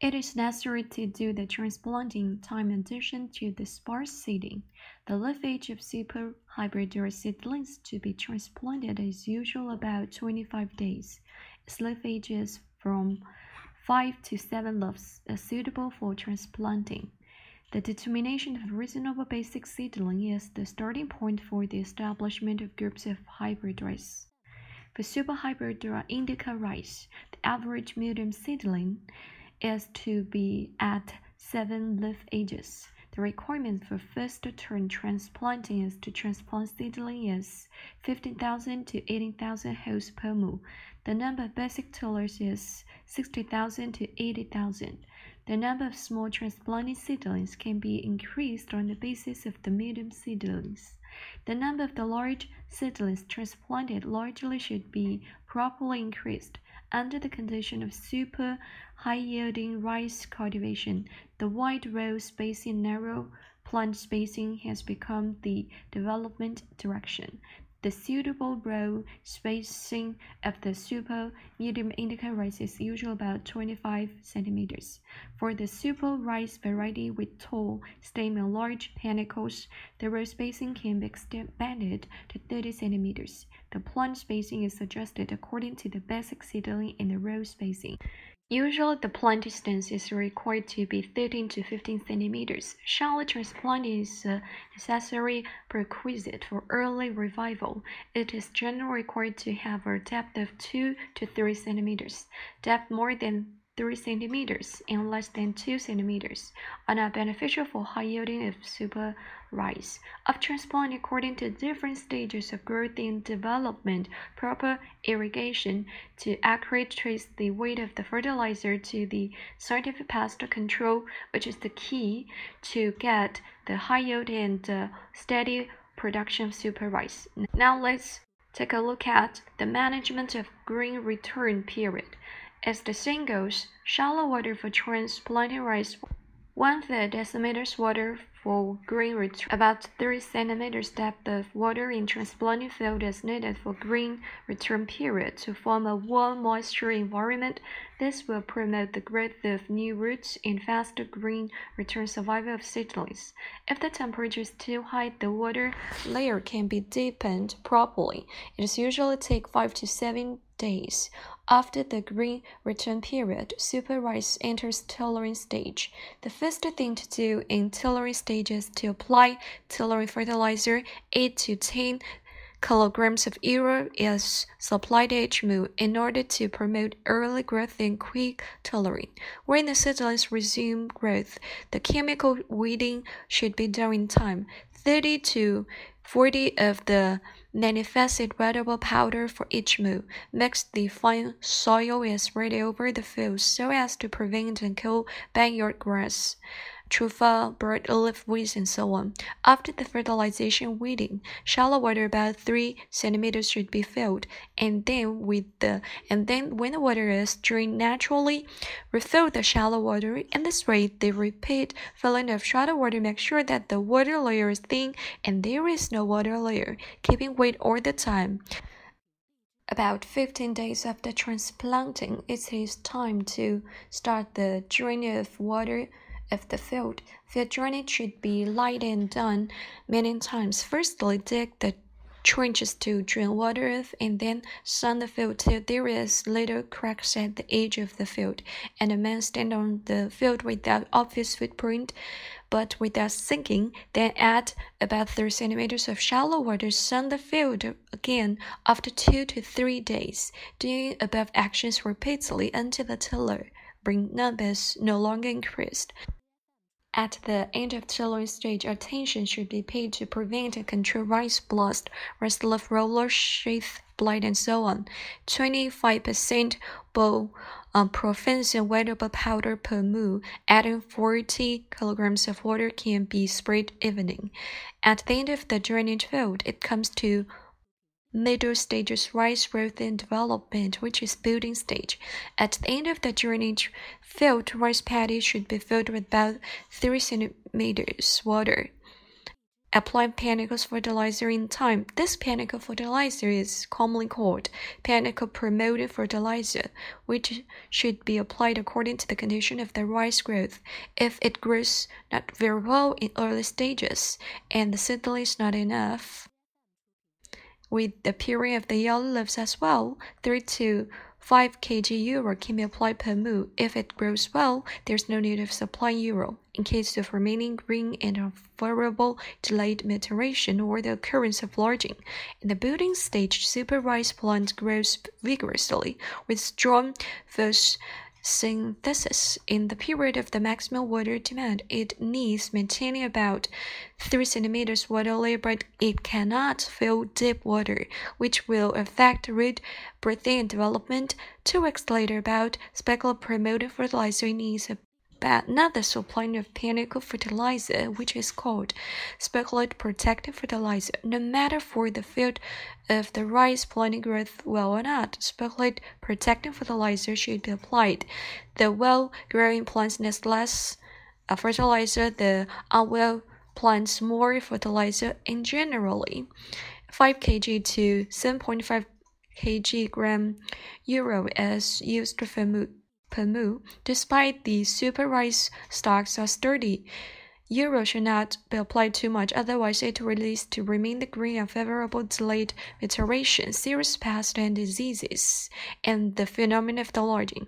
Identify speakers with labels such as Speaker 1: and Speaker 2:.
Speaker 1: It is necessary to do the transplanting time addition to the sparse seeding. The leaf age of super hybrid rice seedlings to be transplanted is usually about 25 days. Its leaf age is from 5 to 7 leaves, is uh, suitable for transplanting. The determination of reasonable basic seedling is the starting point for the establishment of groups of hybrid rice. For super hybridura indica rice, the average medium seedling is to be at seven leaf ages. The requirement for first turn transplanting is to transplant seedling is 15,000 to 18,000 holes per mu. The number of basic tillers is 60,000 to 80,000. The number of small transplanted seedlings can be increased on the basis of the medium seedlings. The number of the large seedlings transplanted largely should be properly increased. Under the condition of super high-yielding rice cultivation, the wide row spacing narrow plant spacing has become the development direction. The suitable row spacing of the super medium indica rice is usually about 25 centimeters. For the super rice variety with tall stem and large panicles, the row spacing can be expanded to 30 centimeters. The plant spacing is adjusted according to the basic seedling and the row spacing. Usually, the plant distance is required to be 13 to 15 centimeters. Shallow transplanting is a necessary prerequisite for early revival. It is generally required to have a depth of 2 to 3 centimeters. Depth more than 3 centimeters and less than 2 centimeters are not beneficial for high yielding of super rice. Of transplanting according to different stages of growth and development, proper irrigation to accurately trace the weight of the fertilizer to the scientific pest control, which is the key to get the high yield and uh, steady production of super rice. Now let's take a look at the management of green return period. As the saying goes, shallow water for transplanting rice, one third decimeters water for green return. About 3 centimeters depth of water in transplanting field is needed for green return period to form a warm moisture environment. This will promote the growth of new roots and faster green return survival of seedlings. If the temperature is too high, the water layer can be deepened properly. It is usually take 5 to 7 days. After the green return period, super rice enters tillering stage. The first thing to do in tillering stage is to apply tillering fertilizer 8 to 10 kilograms of urea is supplied each mu in order to promote early growth and quick tillering. When the seedlings resume growth, the chemical weeding should be done in time. 30 to 40 of the manifested wettable powder for each mu. Mix the fine soil and spread over the field so as to prevent and kill barnyard grass tufa, bird olive weeds, and so on. After the fertilization weeding, shallow water about three centimeters should be filled, and then with the and then when the water is drained naturally, refill the shallow water. In this way, the repeat filling of shallow water makes sure that the water layer is thin and there is no water layer, keeping weight all the time. About 15 days after transplanting, it is time to start the draining of water of the field. Field drainage should be light and done many times. Firstly, dig the trenches to drain water off and then sun the field till there is little cracks at the edge of the field and a man stand on the field without obvious footprint but without sinking then add about 3 centimeters of shallow water sun the field again after 2 to 3 days doing above actions repeatedly until the tiller bring numbers no longer increased at the end of tillering stage, attention should be paid to prevent and control rice blast, rice leaf roller, sheath blight, and so on. 25% bowl um, profensin wettable powder per mu, adding 40 kilograms of water can be sprayed evening. At the end of the drainage field, it comes to middle stages rice growth and development, which is building stage. At the end of the drainage field, rice paddy should be filled with about 3 centimeters water. apply Panicle fertilizer in time. This Panicle fertilizer is commonly called Panicle promoted fertilizer, which should be applied according to the condition of the rice growth. If it grows not very well in early stages and the seedling is not enough, with the period of the yellow leaves as well, 3 to 5 kg urea can be applied per mu. If it grows well, there's no need of supplying urea. In case of remaining green and unfavorable delayed maturation or the occurrence of lodging, in the budding stage, super rice plant grows vigorously with strong photosynthesis. In the period of the maximum water demand, it needs maintaining about 3 centimeters water layer, but it cannot fill deep water, which will affect root breathing development. Two weeks later, about speckle promoted fertilizer needs about another supply of panicle fertilizer, which is called spikelet protective fertilizer. No matter for the field of the rice planting growth well or not, spikelet protective fertilizer should be applied. The well-growing plants need less fertilizer, the unwell plants more fertilizer, and generally 5 kg to 7.5 kg gram urea is used for per mu. Despite the super rice stocks are sturdy, urea should not be applied too much, otherwise it will lead to remain the green unfavorable delayed maturation, serious pests and diseases, and the phenomenon of the lodging.